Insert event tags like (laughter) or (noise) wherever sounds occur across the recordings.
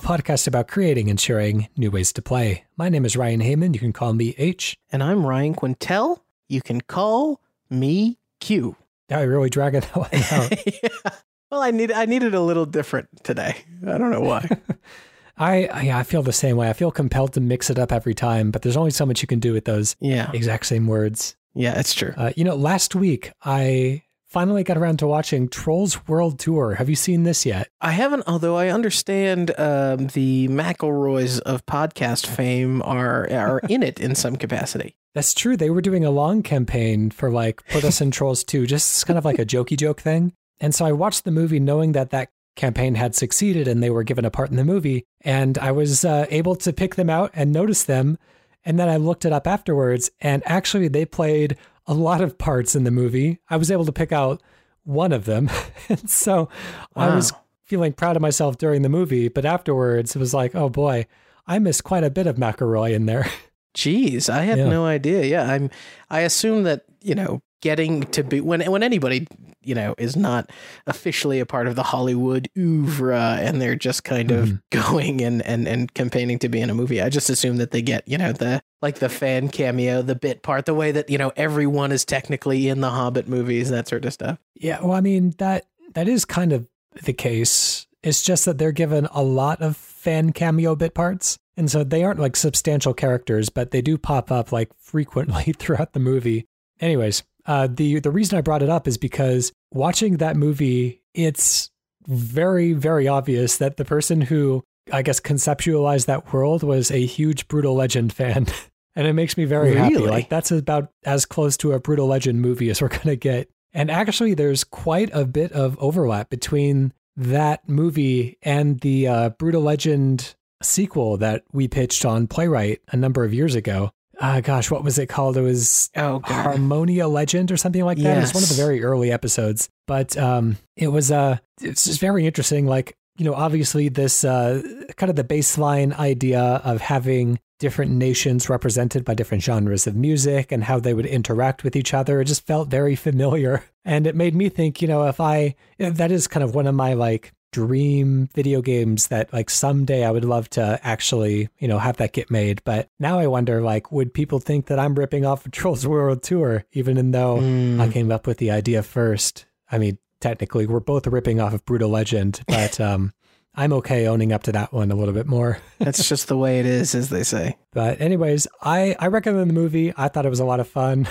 a podcast about creating and sharing new ways to play. My name is Ryan Heyman. You can call me H. And I'm Ryan Quintel. You can call me Q. Now you're really dragging (laughs) that one out. yeah. (laughs) Well, I need I needed it a little different today. I don't know why. (laughs) I yeah, I feel the same way. I feel compelled to mix it up every time, but there's only so much you can do with those yeah. exact same words. Yeah, it's true. Uh, you know, last week I finally got around to watching Trolls World Tour. Have you seen this yet? I haven't, although I understand um, the McElroys of podcast fame are are (laughs) in it in some capacity. That's true. They were doing a long campaign for like put us in Trolls 2, just kind of like a jokey joke thing. And so I watched the movie knowing that that campaign had succeeded and they were given a part in the movie. And I was uh, able to pick them out and notice them. And then I looked it up afterwards, and actually, they played a lot of parts in the movie. I was able to pick out one of them. (laughs) and so wow. I was feeling proud of myself during the movie, but afterwards, it was like, oh boy, I missed quite a bit of McElroy in there. (laughs) Jeez, I had yeah. no idea. Yeah, I'm. I assume that you know getting to be when when anybody you know is not officially a part of the Hollywood oeuvre and they're just kind of mm-hmm. (laughs) going and and and campaigning to be in a movie. I just assume that they get you know the like the fan cameo, the bit part, the way that you know everyone is technically in the Hobbit movies, that sort of stuff. Yeah, well, I mean that that is kind of the case. It's just that they're given a lot of fan cameo bit parts. And so they aren't like substantial characters, but they do pop up like frequently (laughs) throughout the movie. Anyways, uh, the the reason I brought it up is because watching that movie, it's very very obvious that the person who I guess conceptualized that world was a huge brutal legend fan. (laughs) and it makes me very really? happy. Like that's about as close to a brutal legend movie as we're gonna get. And actually, there's quite a bit of overlap between that movie and the uh, brutal legend sequel that we pitched on Playwright a number of years ago uh, gosh, what was it called? It was oh, Harmonia Legend or something like that. Yes. It was one of the very early episodes, but um, it was uh, it's just very interesting. Like you know, obviously this uh, kind of the baseline idea of having different nations represented by different genres of music and how they would interact with each other. It just felt very familiar, (laughs) and it made me think. You know, if I that is kind of one of my like dream video games that like someday I would love to actually, you know, have that get made. But now I wonder like would people think that I'm ripping off a (laughs) Trolls World Tour even though mm. I came up with the idea first? I mean, technically we're both ripping off of Brutal Legend, (laughs) but um I'm okay owning up to that one a little bit more. (laughs) That's just the way it is, as they say. But anyways, I I recommend the movie. I thought it was a lot of fun.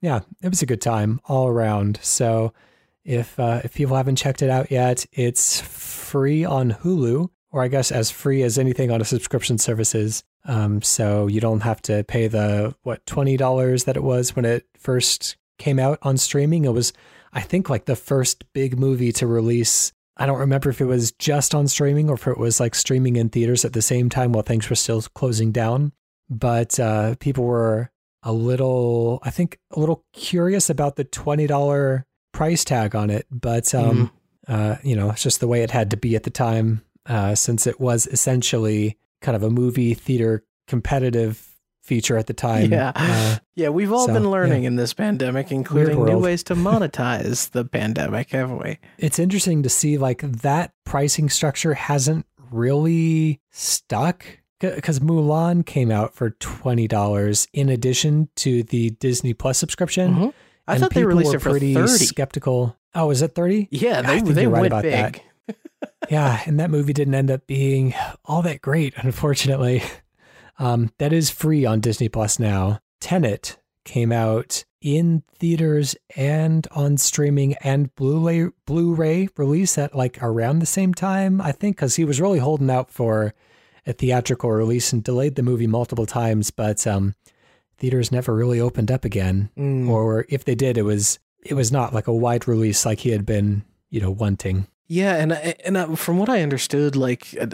yeah, it was a good time all around. So if uh, if people haven't checked it out yet, it's free on Hulu, or I guess as free as anything on a subscription services. Um, so you don't have to pay the what twenty dollars that it was when it first came out on streaming. It was, I think, like the first big movie to release. I don't remember if it was just on streaming or if it was like streaming in theaters at the same time while things were still closing down. But uh, people were a little, I think, a little curious about the twenty dollar price tag on it, but um, mm-hmm. uh, you know, it's just the way it had to be at the time, uh, since it was essentially kind of a movie theater competitive feature at the time. Yeah, uh, yeah, we've all so, been learning yeah. in this pandemic, including new ways to (laughs) monetize the pandemic, haven't we? It's interesting to see like that pricing structure hasn't really stuck because Mulan came out for twenty dollars in addition to the Disney Plus subscription. Mm-hmm. I thought they released it for pretty 30. skeptical. Oh, is it 30? Yeah, they, they went right big. (laughs) (laughs) yeah, and that movie didn't end up being all that great, unfortunately. (laughs) Um, that is free on Disney Plus now. Tenet came out in theaters and on streaming and Blu-ray Blu-ray release at like around the same time, I think, because he was really holding out for a theatrical release and delayed the movie multiple times. But um, theaters never really opened up again, mm. or if they did, it was it was not like a wide release like he had been, you know, wanting. Yeah, and and uh, from what I understood, like uh,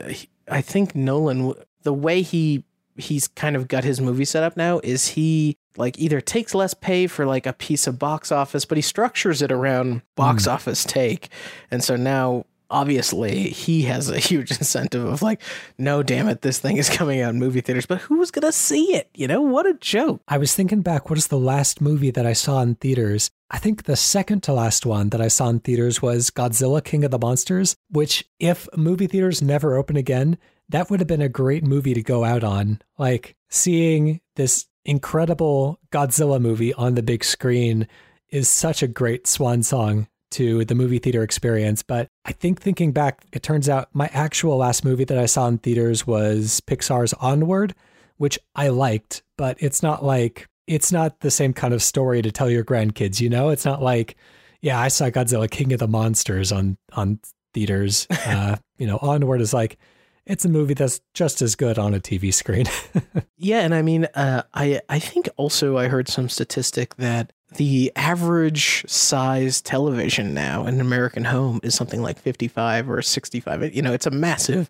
I think Nolan, the way he he's kind of got his movie set up now is he like either takes less pay for like a piece of box office, but he structures it around box mm. office take, and so now obviously he has a huge (laughs) incentive of like, no, damn it, this thing is coming out in movie theaters, but who's gonna see it? You know, what a joke. I was thinking back, what is the last movie that I saw in theaters? I think the second to last one that I saw in theaters was Godzilla King of the Monsters, which, if movie theaters never open again, that would have been a great movie to go out on. Like seeing this incredible Godzilla movie on the big screen is such a great swan song to the movie theater experience. But I think thinking back, it turns out my actual last movie that I saw in theaters was Pixar's Onward, which I liked, but it's not like it's not the same kind of story to tell your grandkids, you know? It's not like, yeah, I saw Godzilla King of the Monsters on on theaters. (laughs) Uh, you know, Onward is like it's a movie that's just as good on a TV screen. (laughs) yeah, and I mean, uh, I I think also I heard some statistic that the average size television now in an American home is something like 55 or 65. You know, it's a massive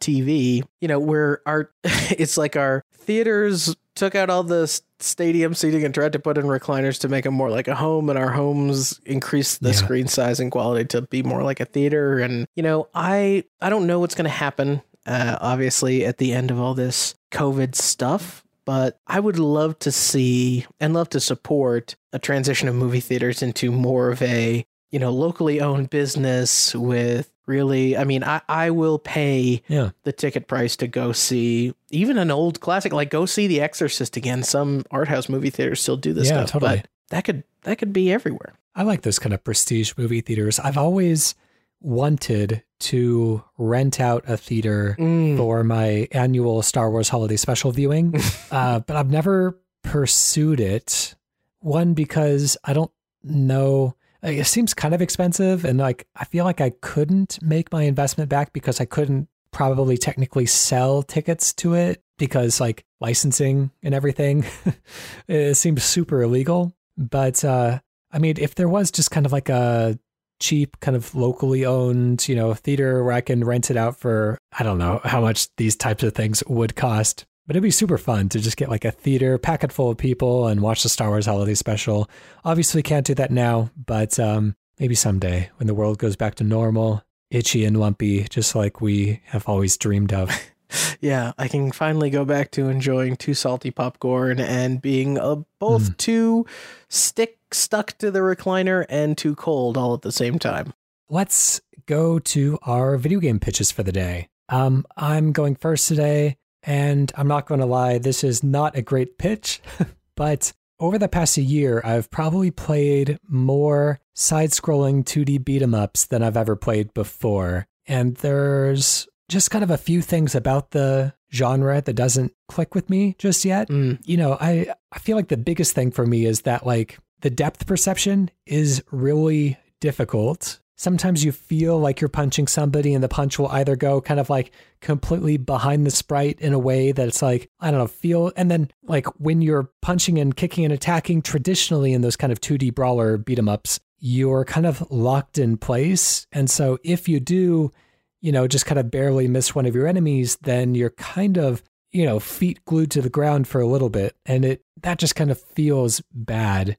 TV, you know, where our, (laughs) it's like our theaters took out all the stadium seating and tried to put in recliners to make them more like a home and our homes increased the yeah. screen size and quality to be more like a theater and you know i i don't know what's going to happen uh, obviously at the end of all this covid stuff but I would love to see and love to support a transition of movie theaters into more of a, you know, locally owned business with really I mean, I, I will pay yeah. the ticket price to go see even an old classic, like go see The Exorcist again. Some art house movie theaters still do this yeah, stuff. Totally. But that could that could be everywhere. I like those kind of prestige movie theaters. I've always wanted to rent out a theater mm. for my annual Star Wars holiday special viewing, (laughs) uh, but I've never pursued it. One, because I don't know. It seems kind of expensive, and like I feel like I couldn't make my investment back because I couldn't probably technically sell tickets to it because like licensing and everything (laughs) it seems super illegal. But uh, I mean, if there was just kind of like a cheap, kind of locally owned, you know, theater where I can rent it out for, I don't know how much these types of things would cost. But it'd be super fun to just get like a theater packet full of people and watch the Star Wars holiday special. Obviously, can't do that now, but um, maybe someday when the world goes back to normal, itchy and lumpy, just like we have always dreamed of. (laughs) yeah, I can finally go back to enjoying too salty popcorn and being uh, both mm. too stick stuck to the recliner and too cold all at the same time. Let's go to our video game pitches for the day. Um, I'm going first today, and I'm not going to lie, this is not a great pitch, (laughs) but over the past year, I've probably played more side scrolling 2D beat 'em ups than I've ever played before. And there's just kind of a few things about the genre that doesn't click with me just yet. Mm. You know, I I feel like the biggest thing for me is that like the depth perception is really difficult. Sometimes you feel like you're punching somebody and the punch will either go kind of like completely behind the sprite in a way that it's like, I don't know, feel. And then like when you're punching and kicking and attacking traditionally in those kind of 2D brawler beat 'em ups, you're kind of locked in place. And so if you do you know, just kind of barely miss one of your enemies, then you're kind of, you know, feet glued to the ground for a little bit. And it that just kind of feels bad.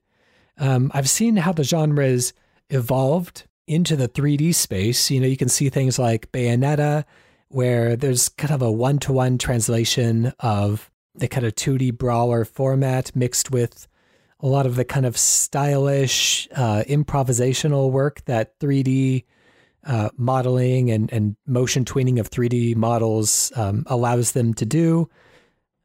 Um, I've seen how the genres evolved into the 3D space. You know, you can see things like Bayonetta, where there's kind of a one to one translation of the kind of 2D brawler format mixed with a lot of the kind of stylish uh, improvisational work that 3D uh, modeling and, and motion tweening of 3D models um, allows them to do.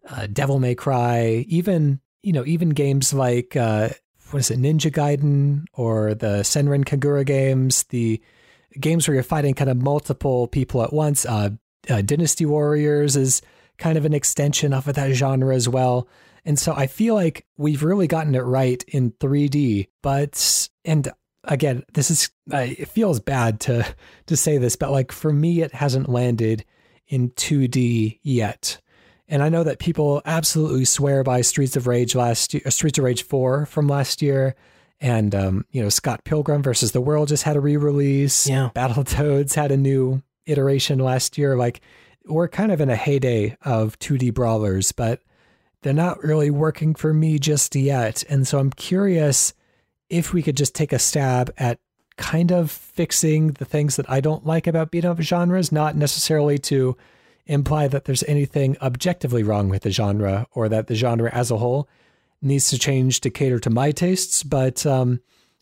Uh, Devil May Cry, even you know, even games like uh, what is it, Ninja Gaiden or the Senran Kagura games, the games where you're fighting kind of multiple people at once. Uh, uh, Dynasty Warriors is kind of an extension off of that genre as well. And so I feel like we've really gotten it right in 3D, but and again, this is uh, it feels bad to to say this, but like for me, it hasn't landed in 2D yet. And I know that people absolutely swear by Streets of Rage last year, Streets of Rage 4 from last year. And, um, you know, Scott Pilgrim versus the World just had a re release. Yeah. Battletoads had a new iteration last year. Like, we're kind of in a heyday of 2D brawlers, but they're not really working for me just yet. And so I'm curious if we could just take a stab at kind of fixing the things that I don't like about beat up genres, not necessarily to imply that there's anything objectively wrong with the genre or that the genre as a whole needs to change to cater to my tastes. But um,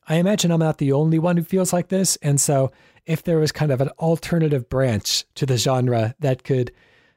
I imagine I'm not the only one who feels like this. And so if there was kind of an alternative branch to the genre that could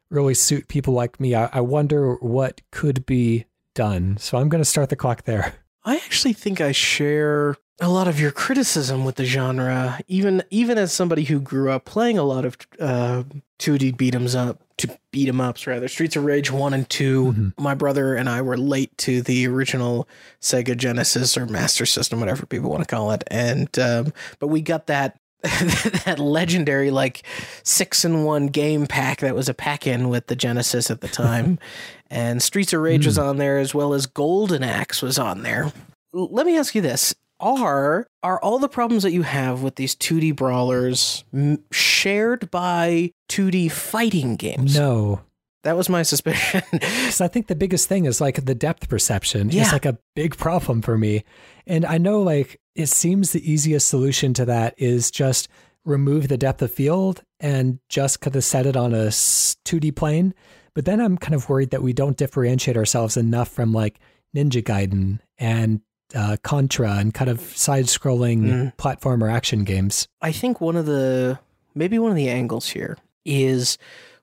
really suit people like me, I, I wonder what could be done. So I'm going to start the clock there. I actually think I share a lot of your criticism with the genre, even even as somebody who grew up playing a lot of uh, 2D beat 'em up, to beat 'em ups rather. Streets of Rage one and 2 mm-hmm. My brother and I were late to the original Sega Genesis or Master System, whatever people want to call it, and um, but we got that (laughs) that legendary like six in one game pack that was a pack in with the Genesis at the time. (laughs) and Streets of Rage mm. was on there as well as Golden Axe was on there. Let me ask you this. Are are all the problems that you have with these 2D brawlers m- shared by 2D fighting games? No. That was my suspicion. (laughs) Because I think the biggest thing is like the depth perception yeah. is like a big problem for me. And I know like it seems the easiest solution to that is just remove the depth of field and just kind of set it on a 2D plane. But then I'm kind of worried that we don't differentiate ourselves enough from like Ninja Gaiden and uh, Contra and kind of side scrolling mm. platformer action games. I think one of the, maybe one of the angles here is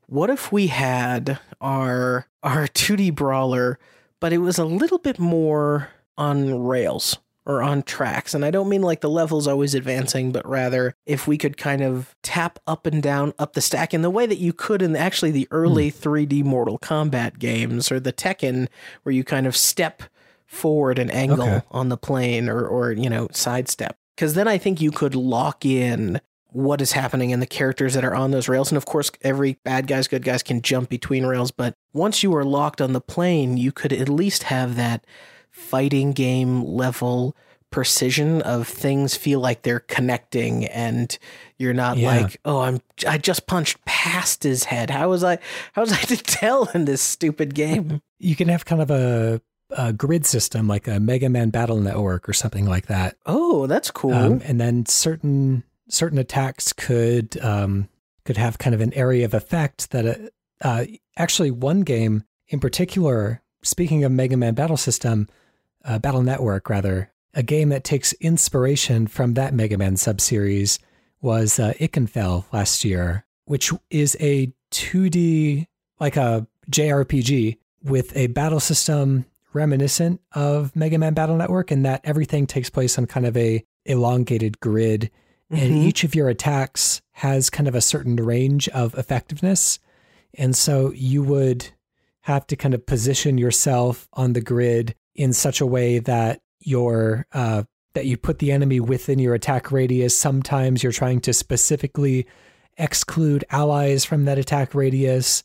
what if we had our our 2D brawler, but it was a little bit more on rails or on tracks. And I don't mean like the level's always advancing, but rather if we could kind of tap up and down up the stack in the way that you could in actually the early mm. 3D Mortal Kombat games or the Tekken, where you kind of step forward an angle okay. on the plane or, or, you know, sidestep. Because then I think you could lock in what is happening and the characters that are on those rails. And of course, every bad guys, good guys can jump between rails. But once you are locked on the plane, you could at least have that fighting game level precision of things feel like they're connecting and you're not yeah. like oh i'm i just punched past his head how was i how was i to (laughs) tell in this stupid game you can have kind of a a grid system like a Mega Man Battle Network or something like that. Oh, that's cool. Um, and then certain certain attacks could um, could have kind of an area of effect that uh, uh, actually one game in particular. Speaking of Mega Man Battle System, uh, Battle Network rather, a game that takes inspiration from that Mega Man subseries was uh, Ikenfell last year, which is a 2D like a JRPG with a battle system reminiscent of Mega Man Battle Network, in that everything takes place on kind of a elongated grid mm-hmm. and each of your attacks has kind of a certain range of effectiveness. And so you would have to kind of position yourself on the grid in such a way that your uh, that you put the enemy within your attack radius. Sometimes you're trying to specifically exclude allies from that attack radius.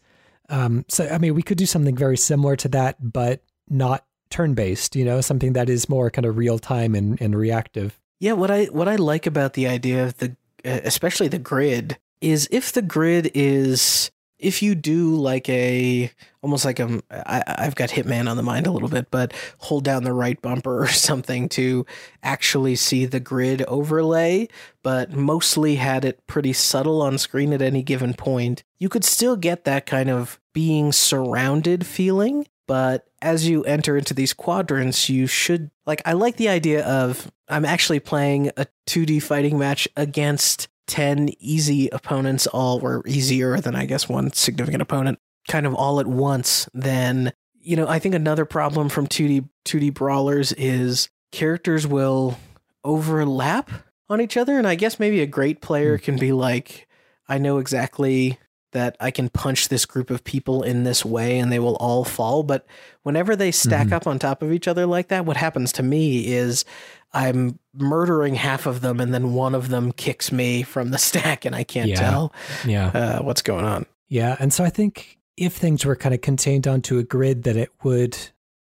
Um, so I mean, we could do something very similar to that, but not turn based. You know, something that is more kind of real time and, and reactive. Yeah, what I what I like about the idea of the especially the grid is if the grid is if you do like a almost like a I, I've got Hitman on the mind a little bit, but hold down the right bumper or (laughs) something to actually see the grid overlay, but mostly had it pretty subtle on screen at any given point, you could still get that kind of being surrounded feeling but as you enter into these quadrants, you should like. I like the idea of I'm actually playing a 2D fighting match against 10 easy opponents, all were easier than I guess one significant opponent, kind of all at once. Then, you know, I think another problem from 2D 2D brawlers is characters will overlap on each other. And I guess maybe a great player hmm. can be like, I know exactly that I can punch this group of people in this way and they will all fall. But whenever they stack mm-hmm. up on top of each other like that, what happens to me is I'm murdering half of them and then one of them kicks me from the (laughs) stack and I can't yeah. tell yeah. Uh, what's going on. Yeah. And so I think if things were kind of contained onto a grid, that it would.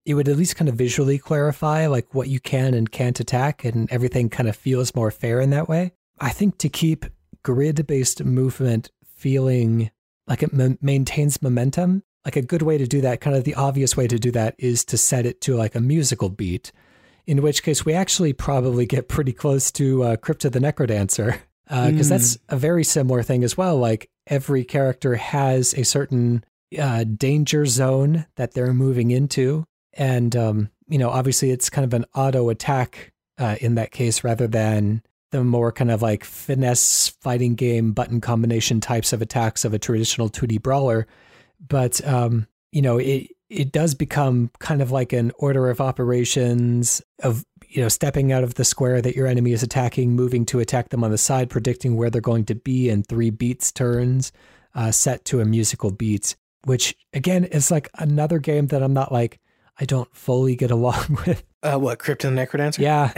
It would at least kind of visually clarify like what you can and can't attack, and everything kind of feels more fair in that way. I think to keep grid based movement feeling like it m- maintains momentum. Like a good way to do that, kind of the obvious way to do that is to set it to like a musical beat. In which case, we actually probably get pretty close to uh, Crypt of the Necrodancer, because uh, mm. that's a very similar thing as well. Like every character has a certain uh, danger zone that they're moving into, and um, you know, obviously, it's kind of an auto attack uh, in that case rather than the more kind of like finesse fighting game button combination types of attacks of a traditional 2D brawler. But um, you know, it it does become kind of like an order of operations of you know stepping out of the square that your enemy is attacking, moving to attack them on the side, predicting where they're going to be in three beats turns, uh, set to a musical beat. Which again is like another game that I'm not like I don't fully get along (laughs) with. Uh, what the Necrodancer? Yeah,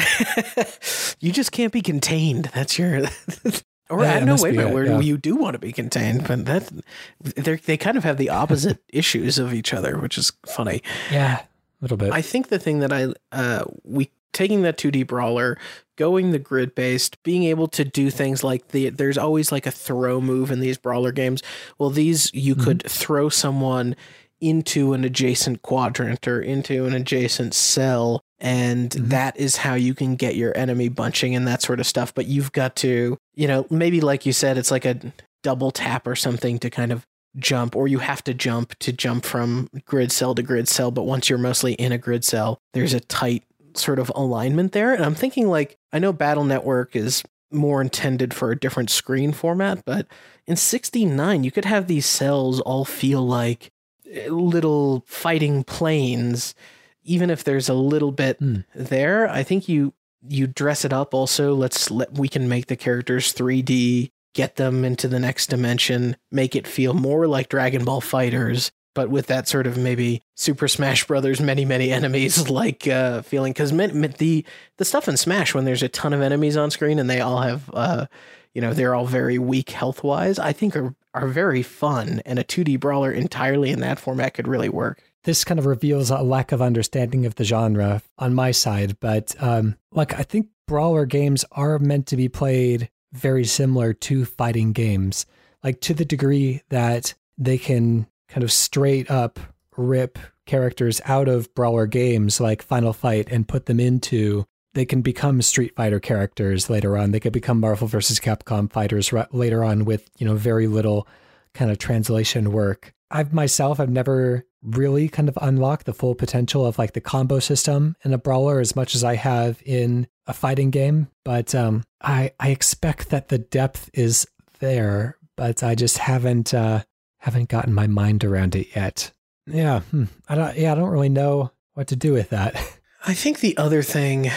(laughs) you just can't be contained. That's your. (laughs) or yeah, no, wait a minute. Where yeah. you do want to be contained, but that they they kind of have the opposite issues of each other, which is funny. Yeah, a little bit. I think the thing that I uh we taking that 2D brawler, going the grid based, being able to do things like the there's always like a throw move in these brawler games. Well, these you mm-hmm. could throw someone into an adjacent quadrant or into an adjacent cell and mm-hmm. that is how you can get your enemy bunching and that sort of stuff. But you've got to you know maybe like you said it's like a double tap or something to kind of jump or you have to jump to jump from grid cell to grid cell. But once you're mostly in a grid cell there's a tight sort of alignment there. And i'm thinking like i know battle network is more intended for a different screen format but in 69 you could have these cells all feel like little fighting planes, even if there's a little bit mm. there, I think you you dress it up also. Let's let we can make the characters 3D, get them into the next dimension, make it feel more like Dragon Ball Fighters, but with that sort of maybe Super Smash Brothers many many (laughs) enemies like uh, feeling because the the stuff in Smash when there's a ton of enemies on screen and they all have uh, you know they're all very weak health wise. I think are are very fun, and a 2D brawler entirely in that format could really work. This kind of reveals a lack of understanding of the genre on my side, but um, like I think brawler games are meant to be played very similar to fighting games, like to the degree that they can kind of straight up rip characters out of brawler games like Final Fight and put them into they can become Street Fighter characters later on. They could become Marvel versus Capcom fighters later on with, you know, very little kind of translation work. I've myself, I've never really kind of unlocked the full potential of like the combo system in a brawler as much as I have in a fighting game. But um, I I expect that the depth is there, but I just haven't uh, haven't gotten my mind around it yet. Yeah, hmm. I don't. Yeah, I don't really know what to do with that. (laughs) I think the other thing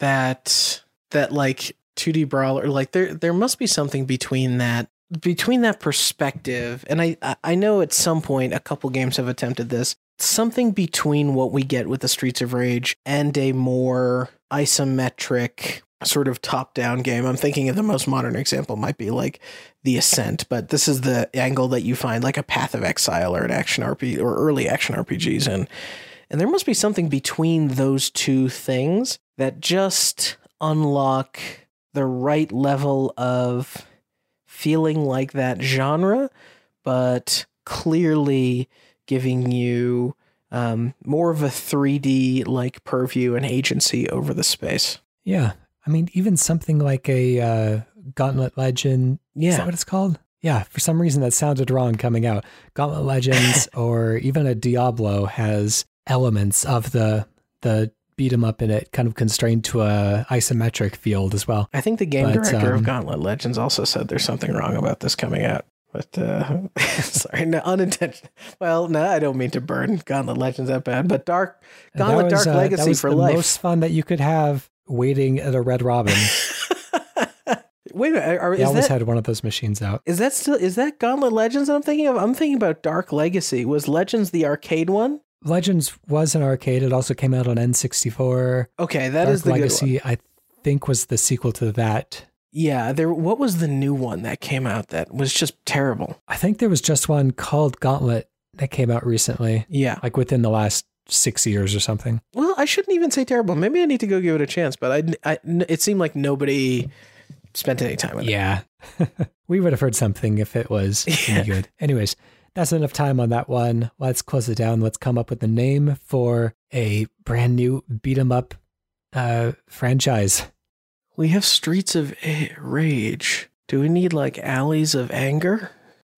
that that like 2D brawler like there there must be something between that between that perspective. And I I know at some point a couple games have attempted this. Something between what we get with the Streets of Rage and a more isometric sort of top down game. I'm thinking of the most modern example might be like The Ascent, but this is the angle that you find like a Path of Exile or an action RPG or early action RPGs and and there must be something between those two things that just unlock the right level of feeling like that genre, but clearly giving you um, more of a 3D like purview and agency over the space. Yeah. I mean, even something like a uh, Gauntlet Legend. Yeah. Is that what it's called? Yeah. For some reason, that sounded wrong coming out. Gauntlet Legends (laughs) or even a Diablo has elements of the the beat 'em up in it kind of constrained to a isometric field as well. I think the game but, director um, of Gauntlet Legends also said there's something wrong about this coming out. But uh, (laughs) sorry, no, unintentional. Well, no, I don't mean to burn Gauntlet Legends that bad, but Dark Gauntlet was, Dark uh, Legacy that was for the life. Most fun that you could have waiting at a Red Robin. (laughs) Wait a minute, are, they always that, had one of those machines out. Is that still is that Gauntlet Legends? I'm thinking of. I'm thinking about Dark Legacy. Was Legends the arcade one? Legends was an arcade. It also came out on N64. Okay, that Dark is the Legacy. I think was the sequel to that. Yeah, there. What was the new one that came out that was just terrible? I think there was just one called Gauntlet that came out recently. Yeah, like within the last six years or something. Well, I shouldn't even say terrible. Maybe I need to go give it a chance. But I, I it seemed like nobody spent any time with yeah. it. Yeah, (laughs) we would have heard something if it was (laughs) yeah. good. Anyways, that's enough time on that one. Let's close it down. Let's come up with a name for a brand new beat 'em up uh, franchise. We have Streets of Rage. Do we need like alleys of anger?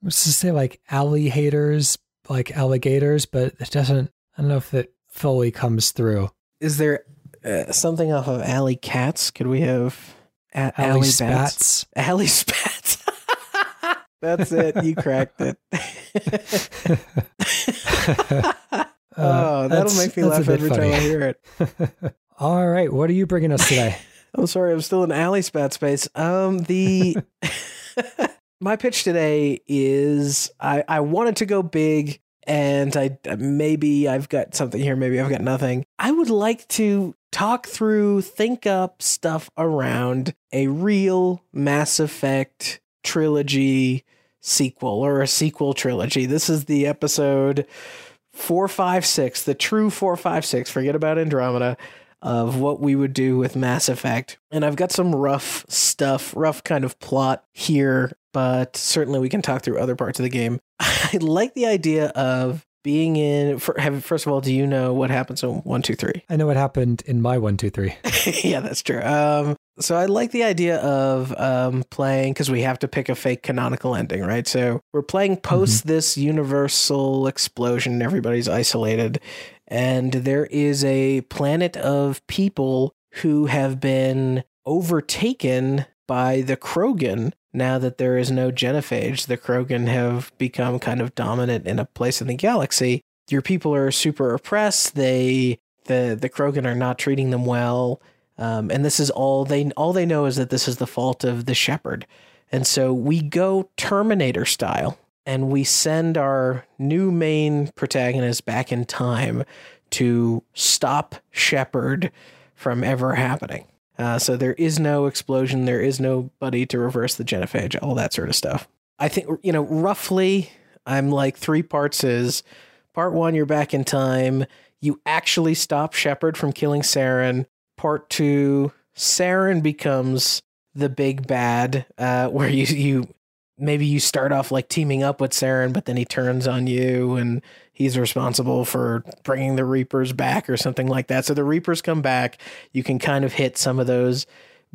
Let's just say like alley haters, like alligators, but it doesn't. I don't know if it fully comes through. Is there uh, something off of Alley Cats? Could we have a- Alley, alley Spats? Alley Spats. (laughs) That's it. You cracked it. (laughs) (laughs) oh, that'll make me laugh every funny. time I hear it. (laughs) All right, what are you bringing us today? I'm sorry, I'm still in alley spat space. Um, the my pitch today is I I wanted to go big, and I maybe I've got something here, maybe I've got nothing. I would like to talk through, think up stuff around a real Mass Effect trilogy sequel or a sequel trilogy. This is the episode 456, the true 456, forget about Andromeda, of what we would do with Mass Effect. And I've got some rough stuff, rough kind of plot here, but certainly we can talk through other parts of the game. (laughs) I like the idea of being in for, have, first of all do you know what happens in 123 i know what happened in my 123 (laughs) yeah that's true um, so i like the idea of um, playing because we have to pick a fake canonical ending right so we're playing post mm-hmm. this universal explosion everybody's isolated and there is a planet of people who have been overtaken by the Krogan now that there is no genophage, the Krogan have become kind of dominant in a place in the galaxy. Your people are super oppressed. They the the Krogan are not treating them well, um, and this is all they all they know is that this is the fault of the Shepard. And so we go Terminator style, and we send our new main protagonist back in time to stop Shepard from ever happening. Uh, so there is no explosion, there is nobody to reverse the genophage, all that sort of stuff. I think you know roughly. I'm like three parts is part one, you're back in time. You actually stop Shepard from killing Saren. Part two, Saren becomes the big bad, uh, where you you maybe you start off like teaming up with Saren, but then he turns on you and he's responsible for bringing the Reapers back or something like that. So the Reapers come back. You can kind of hit some of those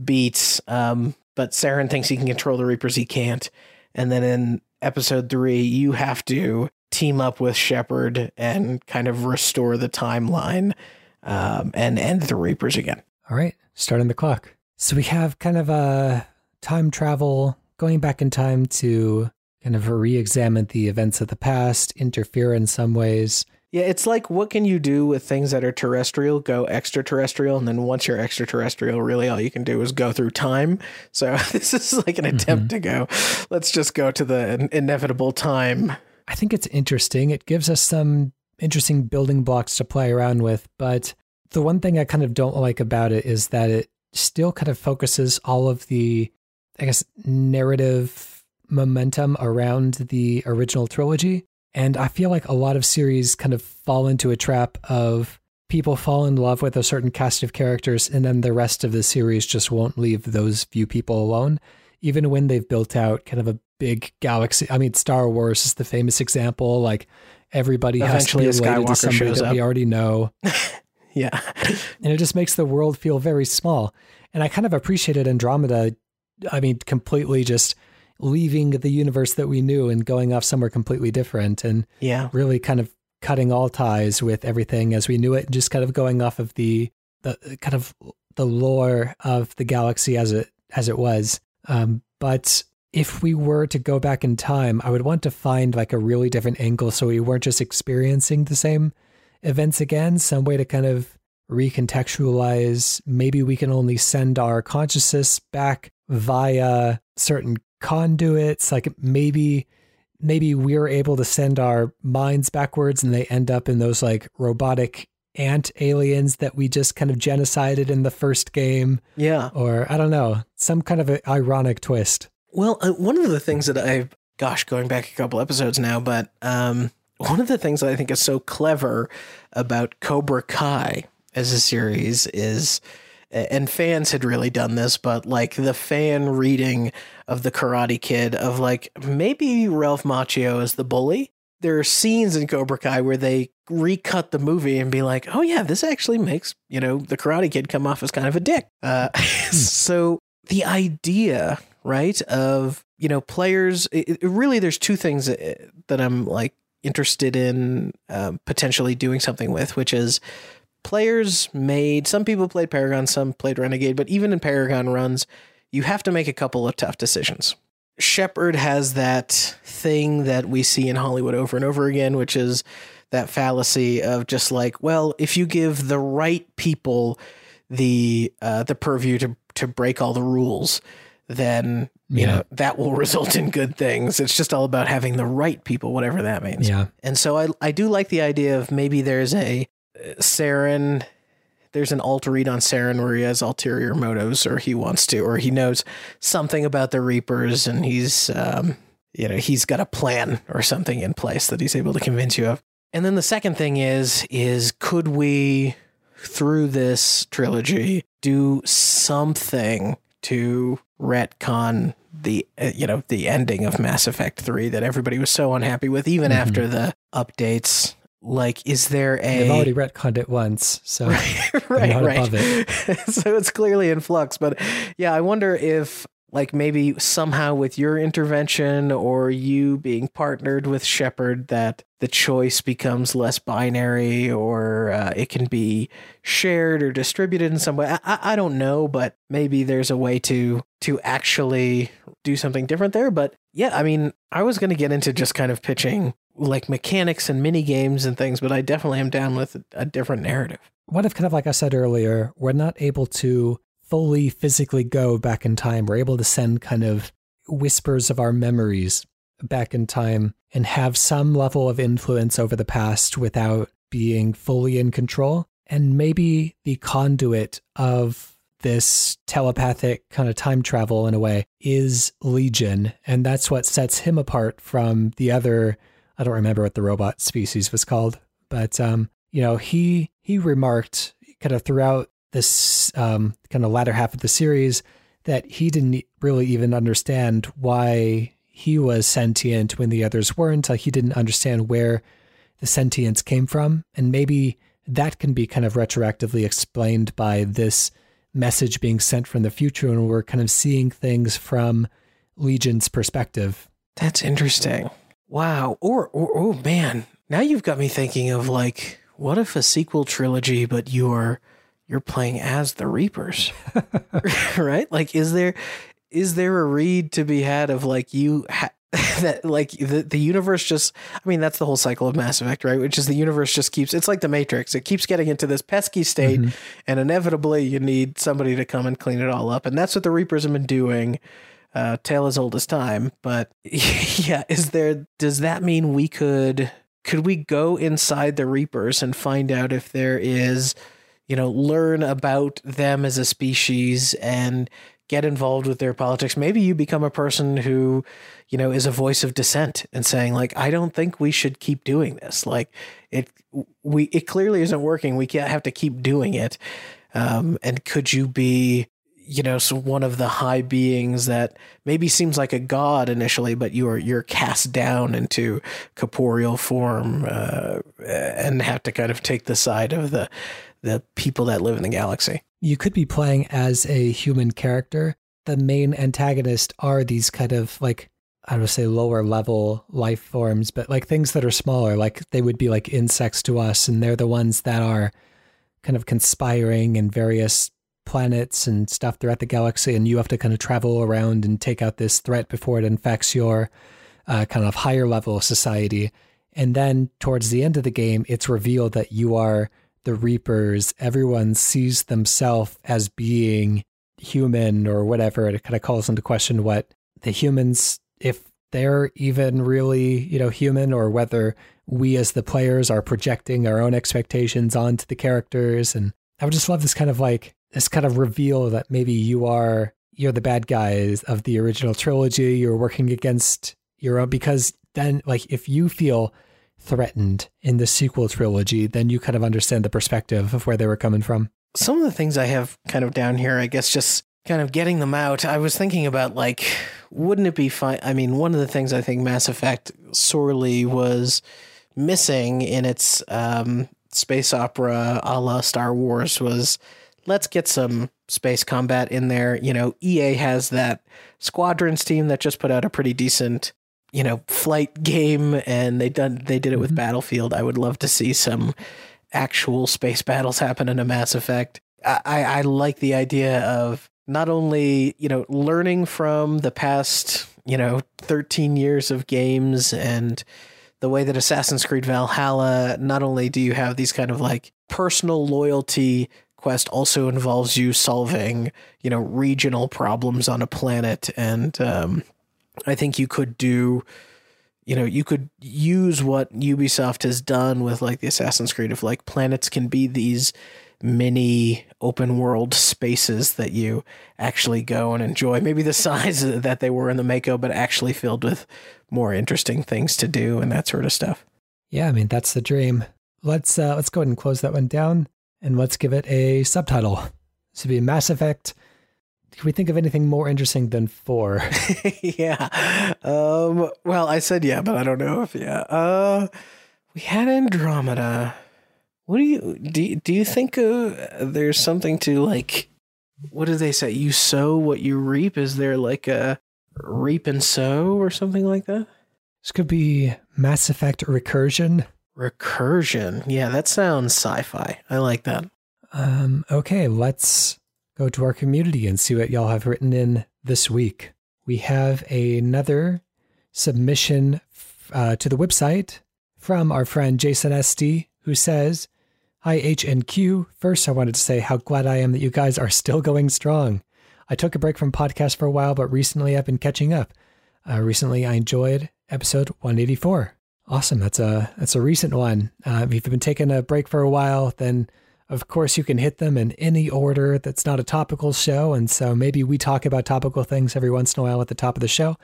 beats, um, but Saren thinks he can control the Reapers. He can't. And then in episode three, you have to team up with Shepard and kind of restore the timeline um, and end the Reapers again. All right, starting the clock. So we have kind of a time travel going back in time to kind of re-examine the events of the past, interfere in some ways. Yeah, it's like what can you do with things that are terrestrial, go extraterrestrial, and then once you're extraterrestrial, really all you can do is go through time. So (laughs) this is like an attempt mm-hmm. to go, let's just go to the inevitable time. I think it's interesting. It gives us some interesting building blocks to play around with, but the one thing I kind of don't like about it is that it still kind of focuses all of the I guess, narrative momentum around the original trilogy. And I feel like a lot of series kind of fall into a trap of people fall in love with a certain cast of characters, and then the rest of the series just won't leave those few people alone, even when they've built out kind of a big galaxy. I mean, Star Wars is the famous example. Like everybody Eventually has to be related to somebody that up. we already know. (laughs) yeah, and it just makes the world feel very small. And I kind of appreciated Andromeda I mean, completely just leaving the universe that we knew and going off somewhere completely different and yeah really kind of cutting all ties with everything as we knew it just kind of going off of the the kind of the lore of the galaxy as it as it was um, but if we were to go back in time i would want to find like a really different angle so we weren't just experiencing the same events again some way to kind of recontextualize maybe we can only send our consciousness back via certain conduits like maybe maybe we're able to send our minds backwards and they end up in those like robotic ant aliens that we just kind of genocided in the first game. Yeah. Or i don't know some kind of an ironic twist well uh, one of the things that i gosh going back a couple episodes now but um one of the things that i think is so clever about cobra kai as a series is and fans had really done this, but like the fan reading of the Karate Kid of like maybe Ralph Macchio is the bully. There are scenes in Cobra Kai where they recut the movie and be like, oh yeah, this actually makes you know the Karate Kid come off as kind of a dick. Uh, (laughs) so the idea, right, of you know players, it, it really there's two things that, that I'm like interested in um, potentially doing something with, which is players made some people played Paragon, some played Renegade, but even in Paragon runs, you have to make a couple of tough decisions. Shepard has that thing that we see in Hollywood over and over again, which is that fallacy of just like, well, if you give the right people the uh, the purview to to break all the rules, then you yeah. know that will (laughs) result in good things. It's just all about having the right people, whatever that means. Yeah. And so I I do like the idea of maybe there's a uh, Saren there's an alt read on Saren where he has ulterior motives or he wants to or he knows something about the Reapers and he's um, you know he's got a plan or something in place that he's able to convince you of. And then the second thing is is could we through this trilogy do something to retcon the uh, you know the ending of Mass Effect 3 that everybody was so unhappy with even mm-hmm. after the updates like is there a they've already retconned it once so (laughs) right right, right. It. (laughs) so it's clearly in flux but yeah i wonder if like maybe somehow with your intervention or you being partnered with Shepard that the choice becomes less binary or uh, it can be shared or distributed in some way I, I don't know but maybe there's a way to to actually do something different there but yeah i mean i was going to get into just kind of pitching like mechanics and mini games and things, but I definitely am down with a different narrative. What if, kind of like I said earlier, we're not able to fully physically go back in time? We're able to send kind of whispers of our memories back in time and have some level of influence over the past without being fully in control. And maybe the conduit of this telepathic kind of time travel in a way is Legion. And that's what sets him apart from the other I don't remember what the robot species was called, but um, you know, he he remarked kind of throughout this um, kind of latter half of the series that he didn't really even understand why he was sentient when the others weren't. Like he didn't understand where the sentience came from, and maybe that can be kind of retroactively explained by this message being sent from the future, and we're kind of seeing things from Legion's perspective. That's interesting. Wow. Or, or oh man, now you've got me thinking of like, what if a sequel trilogy, but you're you're playing as the Reapers, (laughs) right? Like, is there is there a read to be had of like you ha- (laughs) that like the the universe just? I mean, that's the whole cycle of Mass Effect, right? Which is the universe just keeps. It's like the Matrix. It keeps getting into this pesky state, mm-hmm. and inevitably you need somebody to come and clean it all up, and that's what the Reapers have been doing uh, tale as old as time. But (laughs) yeah, is there? Does that mean we could? Could we go inside the Reapers and find out if there is, you know, learn about them as a species and get involved with their politics? Maybe you become a person who, you know, is a voice of dissent and saying like, I don't think we should keep doing this. Like it, we it clearly isn't working. We can't have to keep doing it. Um, and could you be you know, so one of the high beings that maybe seems like a god initially, but you are you're cast down into corporeal form uh, and have to kind of take the side of the the people that live in the galaxy. You could be playing as a human character. The main antagonist are these kind of like I don't say lower level life forms, but like things that are smaller, like they would be like insects to us, and they're the ones that are kind of conspiring in various planets and stuff throughout the galaxy, and you have to kind of travel around and take out this threat before it infects your uh, kind of higher level society. And then towards the end of the game, it's revealed that you are the Reapers. Everyone sees themselves as being human or whatever. It kind of calls into question what the humans, if they're even really, you know, human or whether we as the players are projecting our own expectations onto the characters. And I would just love this kind of like this kind of reveal that maybe you are you're the bad guys of the original trilogy. You're working against your own because then like if you feel threatened in the sequel trilogy, then you kind of understand the perspective of where they were coming from. Some of the things I have kind of down here, I guess just kind of getting them out. I was thinking about like, wouldn't it be fine? I mean, one of the things I think Mass Effect sorely was missing in its um, space opera a la Star Wars was let's get some space combat in there. You know, EA has that Squadrons team that just put out a pretty decent, you know, flight game, and they done they did it with mm-hmm. Battlefield. I would love to see some actual space battles happen in a Mass Effect. I, I like the idea of not only you know learning from the past you know 13 years of games and the way that Assassin's Creed Valhalla not only do you have these kind of like personal loyalty quest also involves you solving, you know, regional problems on a planet. And um, I think you could do, you know, you could use what Ubisoft has done with like the Assassin's Creed of like planets can be these mini open world spaces that you actually go and enjoy. Maybe the (laughs) size that they were in the Mako, but actually filled with more interesting things to do and that sort of stuff. Yeah, I mean that's the dream. Let's uh, let's go ahead and close that one down and let's give it a subtitle. This would be Mass Effect. Can we think of anything more interesting than four? (laughs) yeah. Um, well, I said yeah, but I don't know if yeah. Uh, we had Andromeda. What do you do? You, do you think uh, there's something to like? What do they say? You sow what you reap. Is there like a reap and sow or something like that? This could be Mass Effect Recursion. Recursion. Yeah, that sounds sci-fi. I like that. Um, okay, let's go to our community and see what y'all have written in this week. We have another submission uh, to the website from our friend Jason Esty, who says, Hi, H and Q. First, I wanted to say how glad I am that you guys are still going strong. I took a break from podcast for a while, but recently I've been catching up. Uh, recently, I enjoyed episode 184. Awesome. That's a that's a recent one. Uh, if you've been taking a break for a while, then of course you can hit them in any order. That's not a topical show, and so maybe we talk about topical things every once in a while at the top of the show.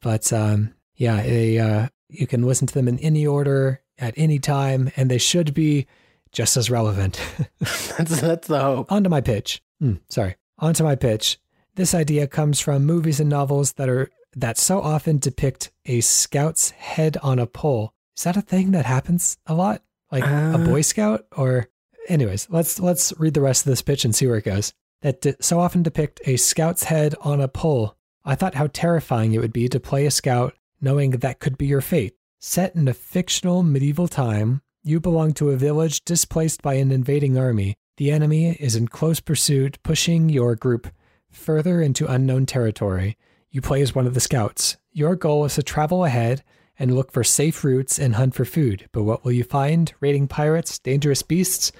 But um, yeah, a, uh, you can listen to them in any order at any time, and they should be just as relevant. (laughs) that's that's the hope. On to my pitch. Mm, sorry. On to my pitch. This idea comes from movies and novels that are that so often depict a scout's head on a pole. Is that a thing that happens a lot? Like uh, a Boy Scout? Or, anyways, let's let's read the rest of this pitch and see where it goes. That so often depict a scout's head on a pole. I thought how terrifying it would be to play a scout knowing that could be your fate. Set in a fictional medieval time, you belong to a village displaced by an invading army. The enemy is in close pursuit, pushing your group further into unknown territory. You play as one of the scouts. Your goal is to travel ahead and look for safe routes and hunt for food. But what will you find? Raiding pirates, dangerous beasts,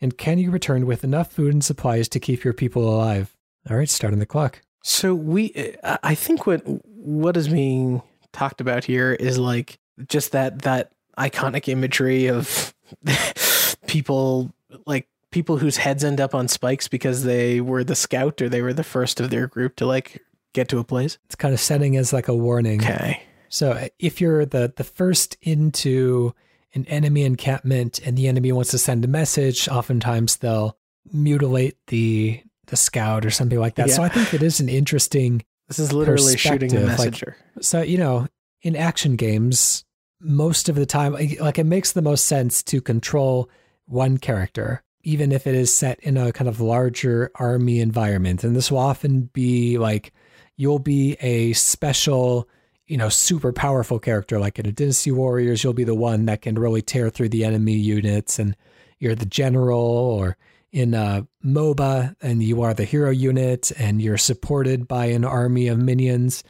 and can you return with enough food and supplies to keep your people alive? All right, starting the clock. So we, I think what what is being talked about here is like just that that iconic imagery of (laughs) people like people whose heads end up on spikes because they were the scout or they were the first of their group to like get to a place? It's kind of setting as like a warning. Okay. So if you're the the first into an enemy encampment and the enemy wants to send a message, oftentimes they'll mutilate the the scout or something like that. Yeah. So I think it is an interesting. This is literally shooting a messenger. Like, so you know, in action games, most of the time, like it makes the most sense to control one character, even if it is set in a kind of larger army environment. And this will often be like you'll be a special, you know, super powerful character. Like in a Dynasty Warriors, you'll be the one that can really tear through the enemy units, and you're the general. Or in a MOBA, and you are the hero unit, and you're supported by an army of minions.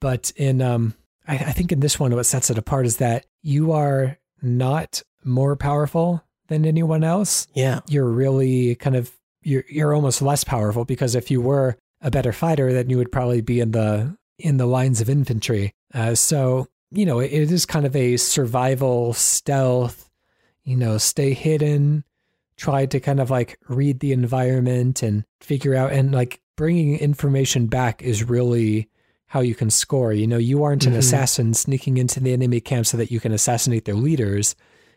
But in, um, I, I think in this one, what sets it apart is that you are not more powerful than anyone else. Yeah, you're really kind of you're you're almost less powerful because if you were a better fighter, then you would probably be in the in the lines of infantry. Uh, so you know, it, it is kind of a survival stealth. You know, stay hidden, try to kind of like read the environment and figure out and like bringing information back is really how you can score. You know, you aren't an mm-hmm. assassin sneaking into the enemy camp so that you can assassinate their leaders.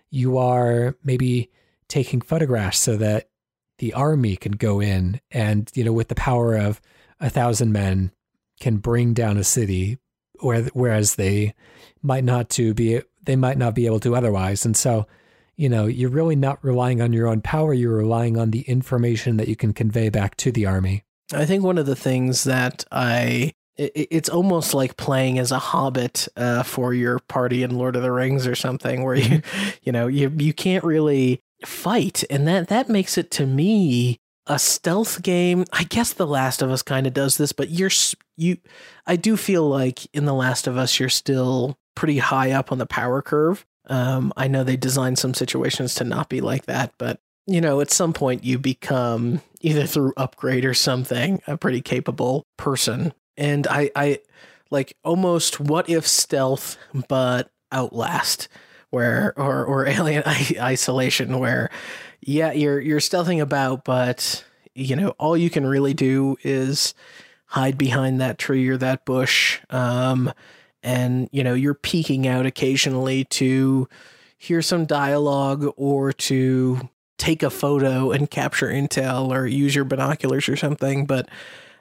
You are maybe taking photographs so that the army can go in and, you know, with the power of a thousand men can bring down a city, whereas they might not to be they might not be able to otherwise. And so, you know, you're really not relying on your own power, you're relying on the information that you can convey back to the army. I think one of the things that I it's almost like playing as a hobbit uh, for your party in Lord of the Rings or something, where you, mm-hmm. (laughs) you know, you you can't really fight, and that that makes it to me a stealth game. I guess The Last of Us kind of does this, but you're you. I do feel like in The Last of Us, you're still pretty high up on the power curve. Um, I know they designed some situations to not be like that, but you know, at some point you become either through upgrade or something a pretty capable person. And I, I like almost what if stealth, but Outlast, where or or (laughs) Alien Isolation, where yeah, you're you're stealthing about, but you know all you can really do is hide behind that tree or that bush, um, and you know you're peeking out occasionally to hear some dialogue or to take a photo and capture intel or use your binoculars or something. But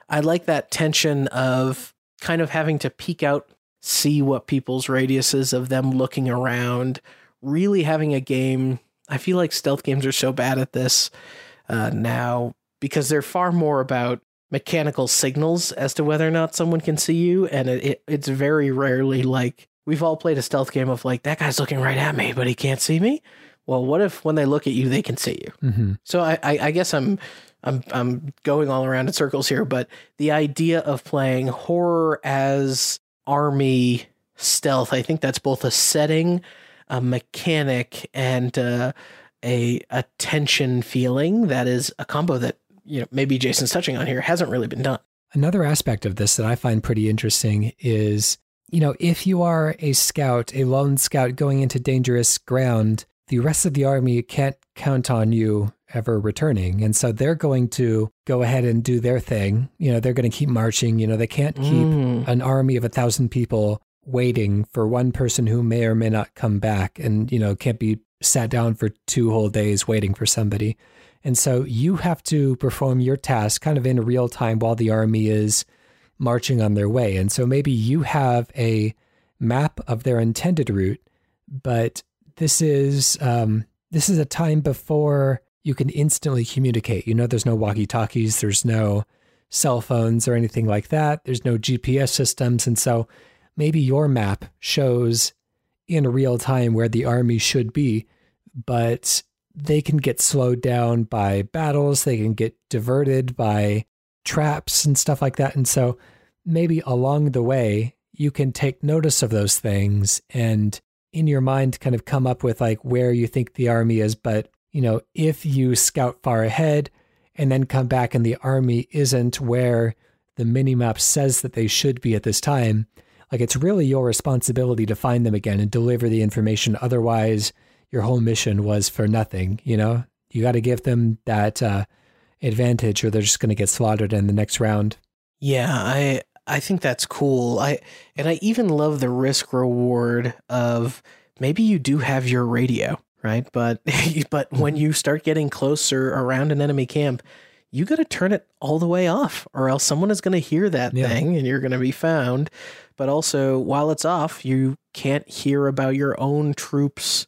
I like that tension of kind of having to peek out, see what people's radius is of them looking around, really having a game I feel like stealth games are so bad at this uh, now because they're far more about mechanical signals as to whether or not someone can see you, and it, it, it's very rarely like we've all played a stealth game of like that guy's looking right at me, but he can't see me. Well, what if when they look at you, they can see you? Mm-hmm. So I, I, I guess I'm I'm I'm going all around in circles here, but the idea of playing horror as army stealth, I think that's both a setting a mechanic and uh, a a tension feeling that is a combo that you know maybe Jason's touching on here hasn't really been done. Another aspect of this that I find pretty interesting is you know if you are a scout, a lone scout going into dangerous ground, the rest of the army can't count on you ever returning. And so they're going to go ahead and do their thing. You know, they're going to keep marching. You know, they can't keep mm. an army of a thousand people waiting for one person who may or may not come back and, you know, can't be sat down for two whole days waiting for somebody. And so you have to perform your task kind of in real time while the army is marching on their way. And so maybe you have a map of their intended route, but this is um, this is a time before you can instantly communicate. You know, there's no walkie talkies, there's no cell phones or anything like that. There's no GPS systems, and so maybe your map shows in real time where the army should be, but they can get slowed down by battles, they can get diverted by traps and stuff like that. And so maybe along the way, you can take notice of those things and in your mind kind of come up with like where you think the army is. But, you know, if you scout far ahead and then come back and the army isn't where the minimap says that they should be at this time, like it's really your responsibility to find them again and deliver the information. Otherwise, your whole mission was for nothing. You know, you got to give them that uh, advantage, or they're just going to get slaughtered in the next round. Yeah, I I think that's cool. I and I even love the risk reward of maybe you do have your radio, right? But (laughs) but when (laughs) you start getting closer around an enemy camp, you got to turn it all the way off, or else someone is going to hear that yeah. thing and you're going to be found but also while it's off, you can't hear about your own troops'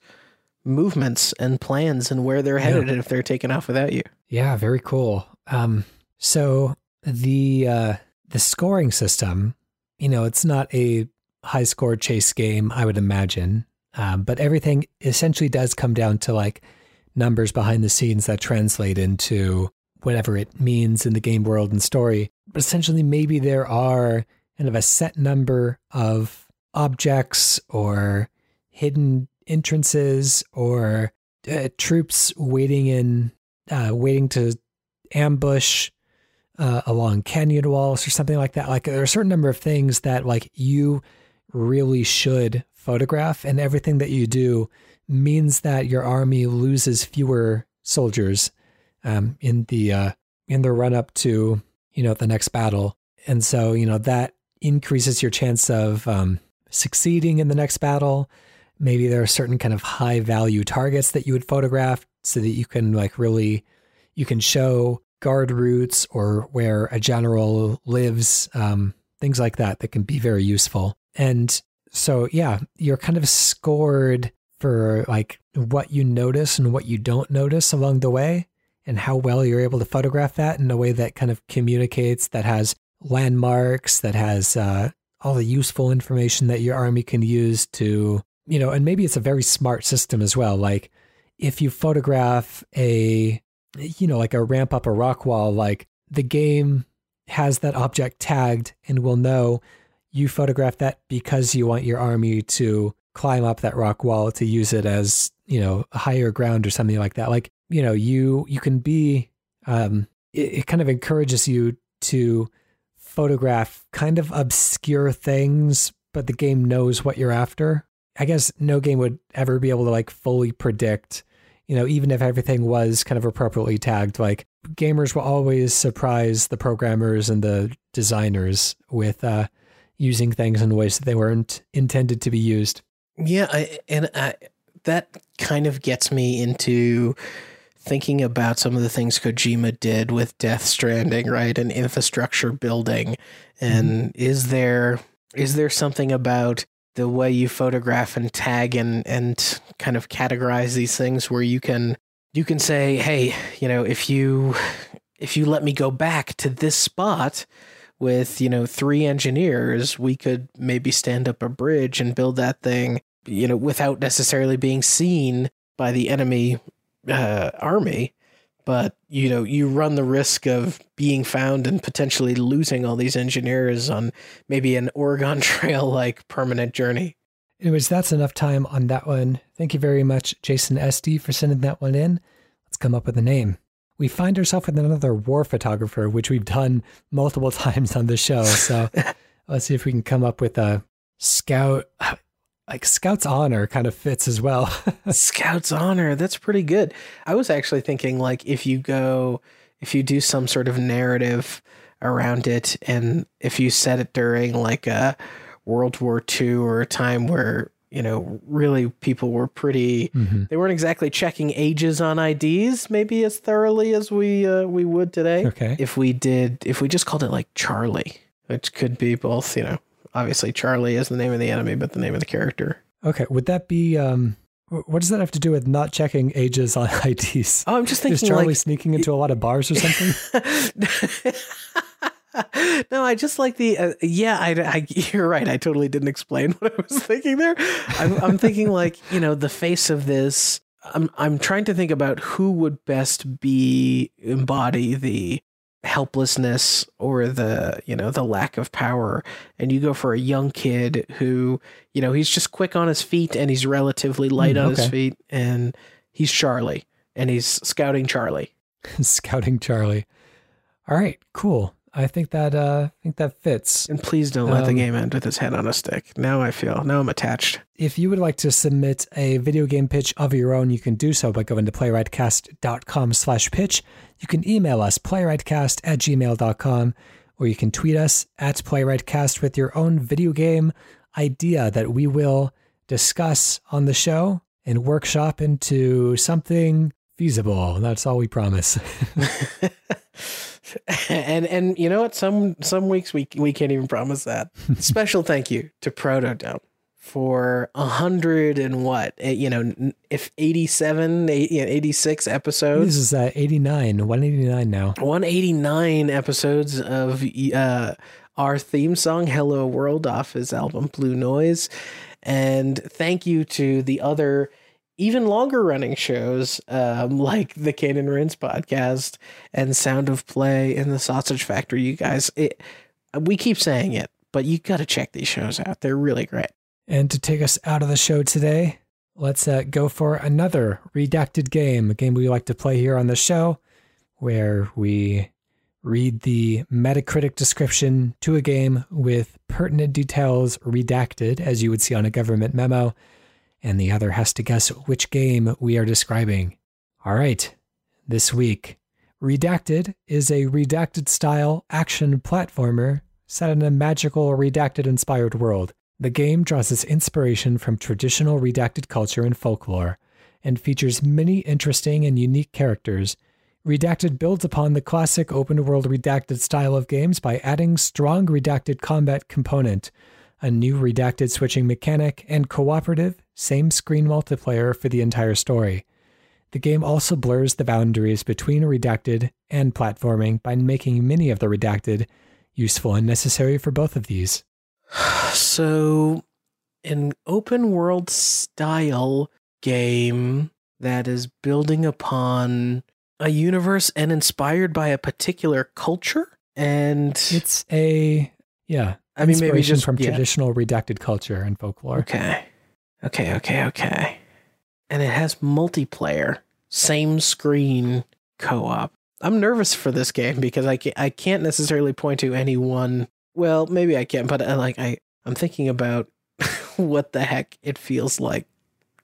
movements and plans and where they're headed yeah. if they're taken off without you. Yeah, very cool. Um, so the uh, the scoring system, you know, it's not a high score chase game, I would imagine, um, but everything essentially does come down to like numbers behind the scenes that translate into whatever it means in the game world and story. But essentially, maybe there are kind of a set number of objects or hidden entrances or uh, troops waiting in uh, waiting to ambush uh, along canyon walls or something like that. Like there are a certain number of things that like you really should photograph, and everything that you do means that your army loses fewer soldiers um, in the uh, in the run up to you know the next battle. And so you know that increases your chance of um, succeeding in the next battle. Maybe there are certain kind of high value targets that you would photograph so that you can like really you can show guard routes or where a general lives, um, things like that that can be very useful. And So yeah, you're kind of scored for like what you notice and what you don't notice along the way and how well you're able to photograph that in a way that kind of communicates that has landmarks that has uh, all the useful information that your army can use to you know and maybe it's a very smart system as well. Like if you photograph a you know like a ramp up a rock wall like the game has that object tagged and will know you photograph that because you want your army to climb up that rock wall to use it as you know higher ground or something like that. Like you know you you can be um it, it kind of encourages you to photograph kind of obscure things but the game knows what you're after. I guess no game would ever be able to like fully predict you know even if everything was kind of appropriately tagged like gamers will always surprise the programmers and the designers with uh using things in ways that they weren't intended to be used. Yeah I, and I, that kind of gets me into thinking about some of the things Kojima did with Death Stranding, right? And infrastructure building. And mm-hmm. is there is there something about the way you photograph and tag and and kind of categorize these things where you can you can say, hey, you know, if you if you let me go back to this spot with, you know, three engineers, we could maybe stand up a bridge and build that thing, you know, without necessarily being seen by the enemy uh, army, but you know you run the risk of being found and potentially losing all these engineers on maybe an Oregon (laughs) Trail like permanent journey. Anyways, that's enough time on that one. Thank you very much, Jason Esty, for sending that one in. Let's come up with a name. We find ourselves with another war photographer, which we've done multiple (laughs) times on the show. So (laughs) let's see if we can come up with a scout like Scout's Honor kind of fits as well. (laughs) Scout's Honor, that's pretty good. I was actually thinking like if you go if you do some sort of narrative around it and if you set it during like a World War II or a time where you know really people were pretty mm-hmm. they weren't exactly checking ages on IDs maybe as thoroughly as we uh, we would today. Okay. If we did if we just called it like Charlie, which could be both, you know, obviously Charlie is the name of the enemy, but the name of the character. Okay, would that be? Um, what does that have to do with not checking ages (laughs) on IDs? Oh, I'm just thinking. Is Charlie like, sneaking into a lot of bars or something? (laughs) no, I just like the. Uh, yeah, I, I, (laughs) You're right. I totally didn't explain what I was thinking there. I'm, I'm thinking like you know the face of this. I'm I'm trying to think about who would best be embody the helplessness or the you know the lack of power. And you go for a young kid who you know he's just quick on his feet and he's relatively light mm, on okay. his feet. And he's Charlie and he's scouting Charlie. (laughs) Scouting Charlie. All right cool I think that uh, I think that fits. And please don't let um, the game end with his head on a stick. Now I feel now I'm attached. If you would like to submit a video game pitch of your own, you can do so by going to playwrightcast.com slash pitch. You can email us playwrightcast at gmail.com or you can tweet us at playwrightcast with your own video game idea that we will discuss on the show and workshop into something feasible. That's all we promise. (laughs) and and you know what? Some some weeks we we can't even promise that. (laughs) Special thank you to Protodome for a hundred and what eh, you know if 87 86 episodes this is uh, 89 189 now 189 episodes of uh, our theme song hello world off his album blue noise and thank you to the other even longer running shows um, (laughs) like the Cane and Rinse podcast and Sound of Play and the Sausage Factory. You guys, it, we keep saying it, but you got to check these shows out. They're really great. And to take us out of the show today, let's uh, go for another redacted game, a game we like to play here on the show, where we read the Metacritic description to a game with pertinent details redacted, as you would see on a government memo and the other has to guess which game we are describing. All right, this week, Redacted is a redacted style action platformer set in a magical redacted inspired world. The game draws its inspiration from traditional redacted culture and folklore and features many interesting and unique characters. Redacted builds upon the classic open world redacted style of games by adding strong redacted combat component a new redacted switching mechanic, and cooperative, same screen multiplayer for the entire story. The game also blurs the boundaries between redacted and platforming by making many of the redacted useful and necessary for both of these. (sighs) So, an open world style game that is building upon a universe and inspired by a particular culture and it's a yeah i mean maybe just from yeah. traditional redacted culture and folklore okay okay okay okay and it has multiplayer same screen co-op i'm nervous for this game because i can't, I can't necessarily point to any one well maybe i can but I, uh, like i i'm thinking about (laughs) what the heck it feels like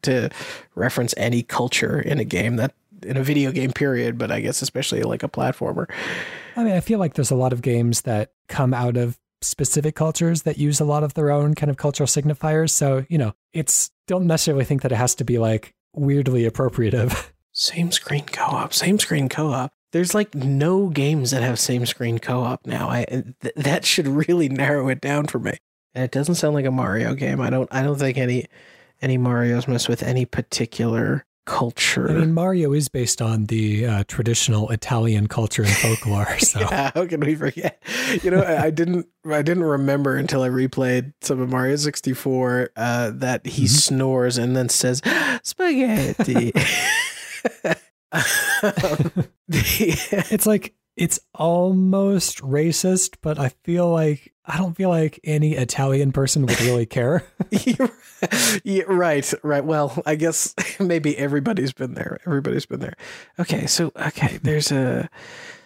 to reference any culture in a game that in a video game period, but I guess especially like a platformer. I mean, I feel like there's a lot of games that come out of specific cultures that use a lot of their own kind of cultural signifiers. So, you know, it's don't necessarily think that it has to be like weirdly appropriative. (laughs) Same screen co-op, same screen co-op. There's like no games that have same screen co-op now. I uh, th- that should really (laughs) narrow it down for me. And it doesn't sound like a Mario game. I don't I don't think any any Mario's mess with any particular culture. I mean, Mario is based on the uh, traditional Italian culture and folklore. (laughs) So yeah, how can we forget? You know, I, I, didn't I didn't remember until I replayed some of Mario 64 uh, that he mm-hmm. snores and then says (gasps) spaghetti. (laughs) (laughs) um, it's like it's almost racist, but I feel like I don't feel like any Italian person would really care. (laughs) yeah, right, right. Well, I guess (laughs) maybe everybody's been there. Everybody's been there. Okay, so okay, there's a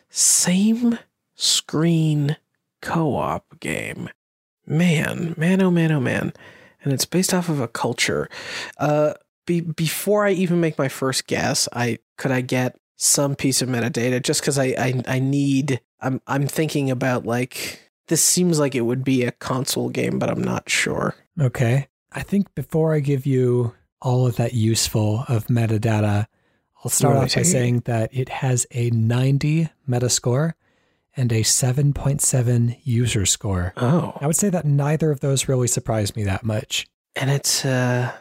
same screen co-op game. Man, man, oh man, oh man, and it's based off of a culture. Uh, be, before I even make my first guess, I could I get some piece of metadata just because I, I I need. I'm I'm thinking about like this seems like it would be a console game, but I'm not sure. Okay. I think before I give you all of that useful of metadata, I'll start off by saying that it has a 90 metascore and a 7.7 user score. Oh. I would say that neither of those really surprised me that much. And it's uh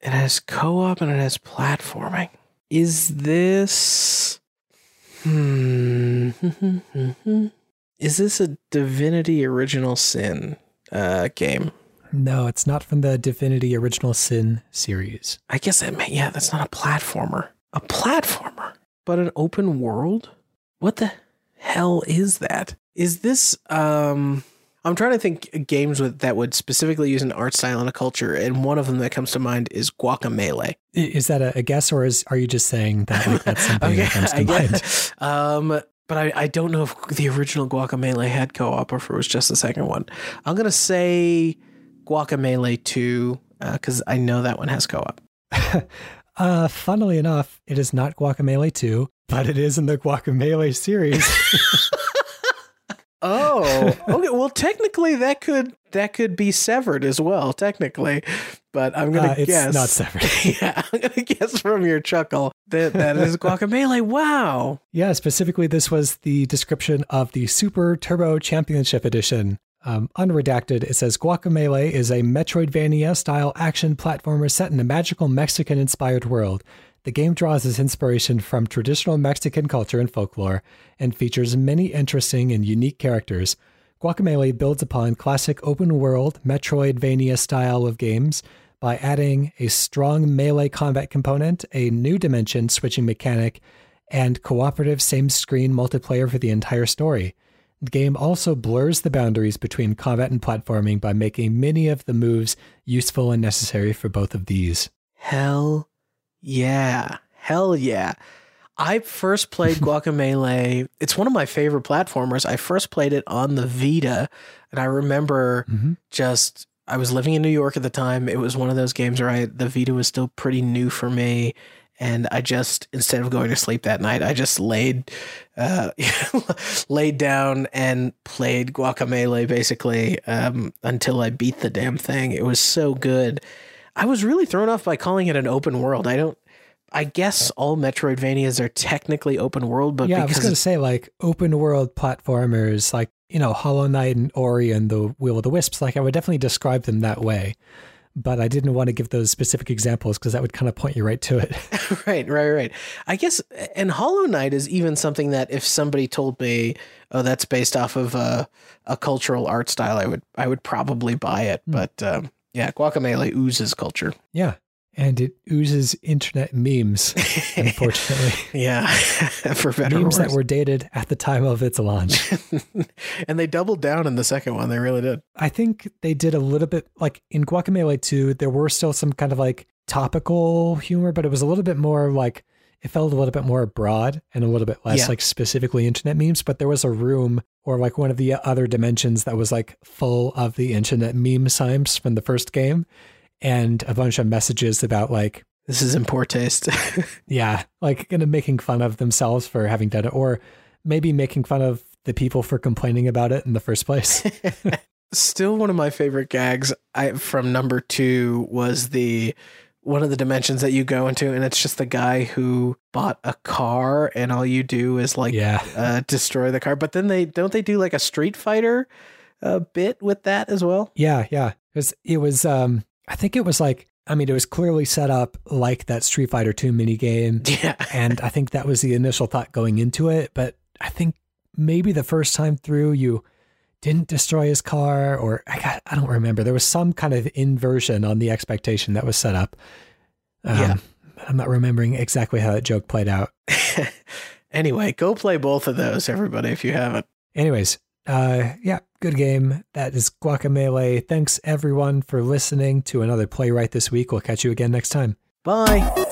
it has co-op and it has platforming. Is this hmm (laughs) Is this a Divinity Original Sin uh, game? No, it's not from the Divinity Original Sin series. I guess that may, yeah, that's not a platformer. A platformer, but an open world? What the hell is that? Is this um I'm trying to think games with that would specifically use an art style and a culture, and one of them that comes to mind is Guacamelee. Is that a, a guess, or is are you just saying that like, that's (laughs) something okay, that comes to mind? (laughs) Um, but I, I don't know if the original Guacamelee had co-op or if it was just the second one. I'm gonna say Guacamelee two because uh, I know that one has co-op. (laughs) uh, funnily enough, it is not Guacamelee two, but it is in the Guacamelee series. (laughs) oh, okay. Well, technically, that could that could be severed as well, technically. But I'm gonna uh, guess not severed. (laughs) yeah, I'm gonna guess from your chuckle that that is Guacamelee. Wow. Yeah, specifically, this was the description of the Super Turbo Championship Edition. Um, unredacted, it says Guacamelee is a Metroidvania style action platformer set in a magical Mexican inspired world. The game draws its inspiration from traditional Mexican culture and folklore and features many interesting and unique characters. Guacamelee builds upon classic open world Metroidvania style of games by adding a strong melee combat component, a new dimension switching mechanic, and cooperative same screen multiplayer for the entire story. The game also blurs the boundaries between combat and platforming by making many of the moves useful and necessary for both of these. Hell yeah. Hell yeah. I first played (laughs) Guacamelee. it's one of my favorite platformers. I first played it on the Vita, and I remember mm-hmm. just I was living in New York at the time. It was one of those games where I the Vita was still pretty new for me, and I just instead of going to sleep that night, I just laid uh, (laughs) laid down and played Guacamelee basically um, until I beat the damn thing. It was so good. I was really thrown off by calling it an open world. I don't. I guess all Metroidvanias are technically open world, but yeah, I was going to say like open world platformers, like you know, Hollow Knight and Ori and the Will of the Wisps, like I would definitely describe them that way. But I didn't want to give those specific examples because that would kind of point you right to it. (laughs) (laughs) right, right, right. I guess, and Hollow Knight is even something that if somebody told me, "Oh, that's based off of a, a cultural art style," I would, I would probably buy it. Mm. But um, yeah, Guacamelee oozes culture. Yeah, and it oozes internet memes, (laughs) unfortunately. yeah, (laughs) for better memes that were dated at the time of its launch. (laughs) and they doubled down in the second one. They really did. I think they did a little bit like in Guacamelee 2, there were still some kind of like topical humor, but it was a little bit more like it felt a little bit more broad and a little bit less yeah. like specifically internet memes. But there was a room or like one of the other dimensions that was like full of the internet meme signs from the first game and a bunch of messages about like this is in poor taste. (laughs) yeah, like kind of making fun of themselves for having done it, or maybe making fun of the people for complaining about it in the first place. (laughs) (laughs) Still, one of my favorite gags I, from number two was the one of the dimensions that you go into, and it's just the guy who bought a car, and all you do is like yeah. uh, destroy the car. But then they don't they do like a Street Fighter uh, bit with that as well? Yeah, yeah. Because it was um I think it was like I mean, it was clearly set up like that Street Fighter 2 mini game. (laughs) Yeah. and I think that was the initial thought going into it. But I think maybe the first time through, you didn't destroy his car, or I, got, I don't remember. There was some kind of inversion on the expectation that was set up. Um, yeah. I'm not remembering exactly how that joke played out. (laughs) anyway, go play both of those, everybody, if you haven't. Anyways, uh, yeah, good game. That is Guacamelee. Thanks everyone for listening to another playwright this week. We'll catch you again next time. Bye.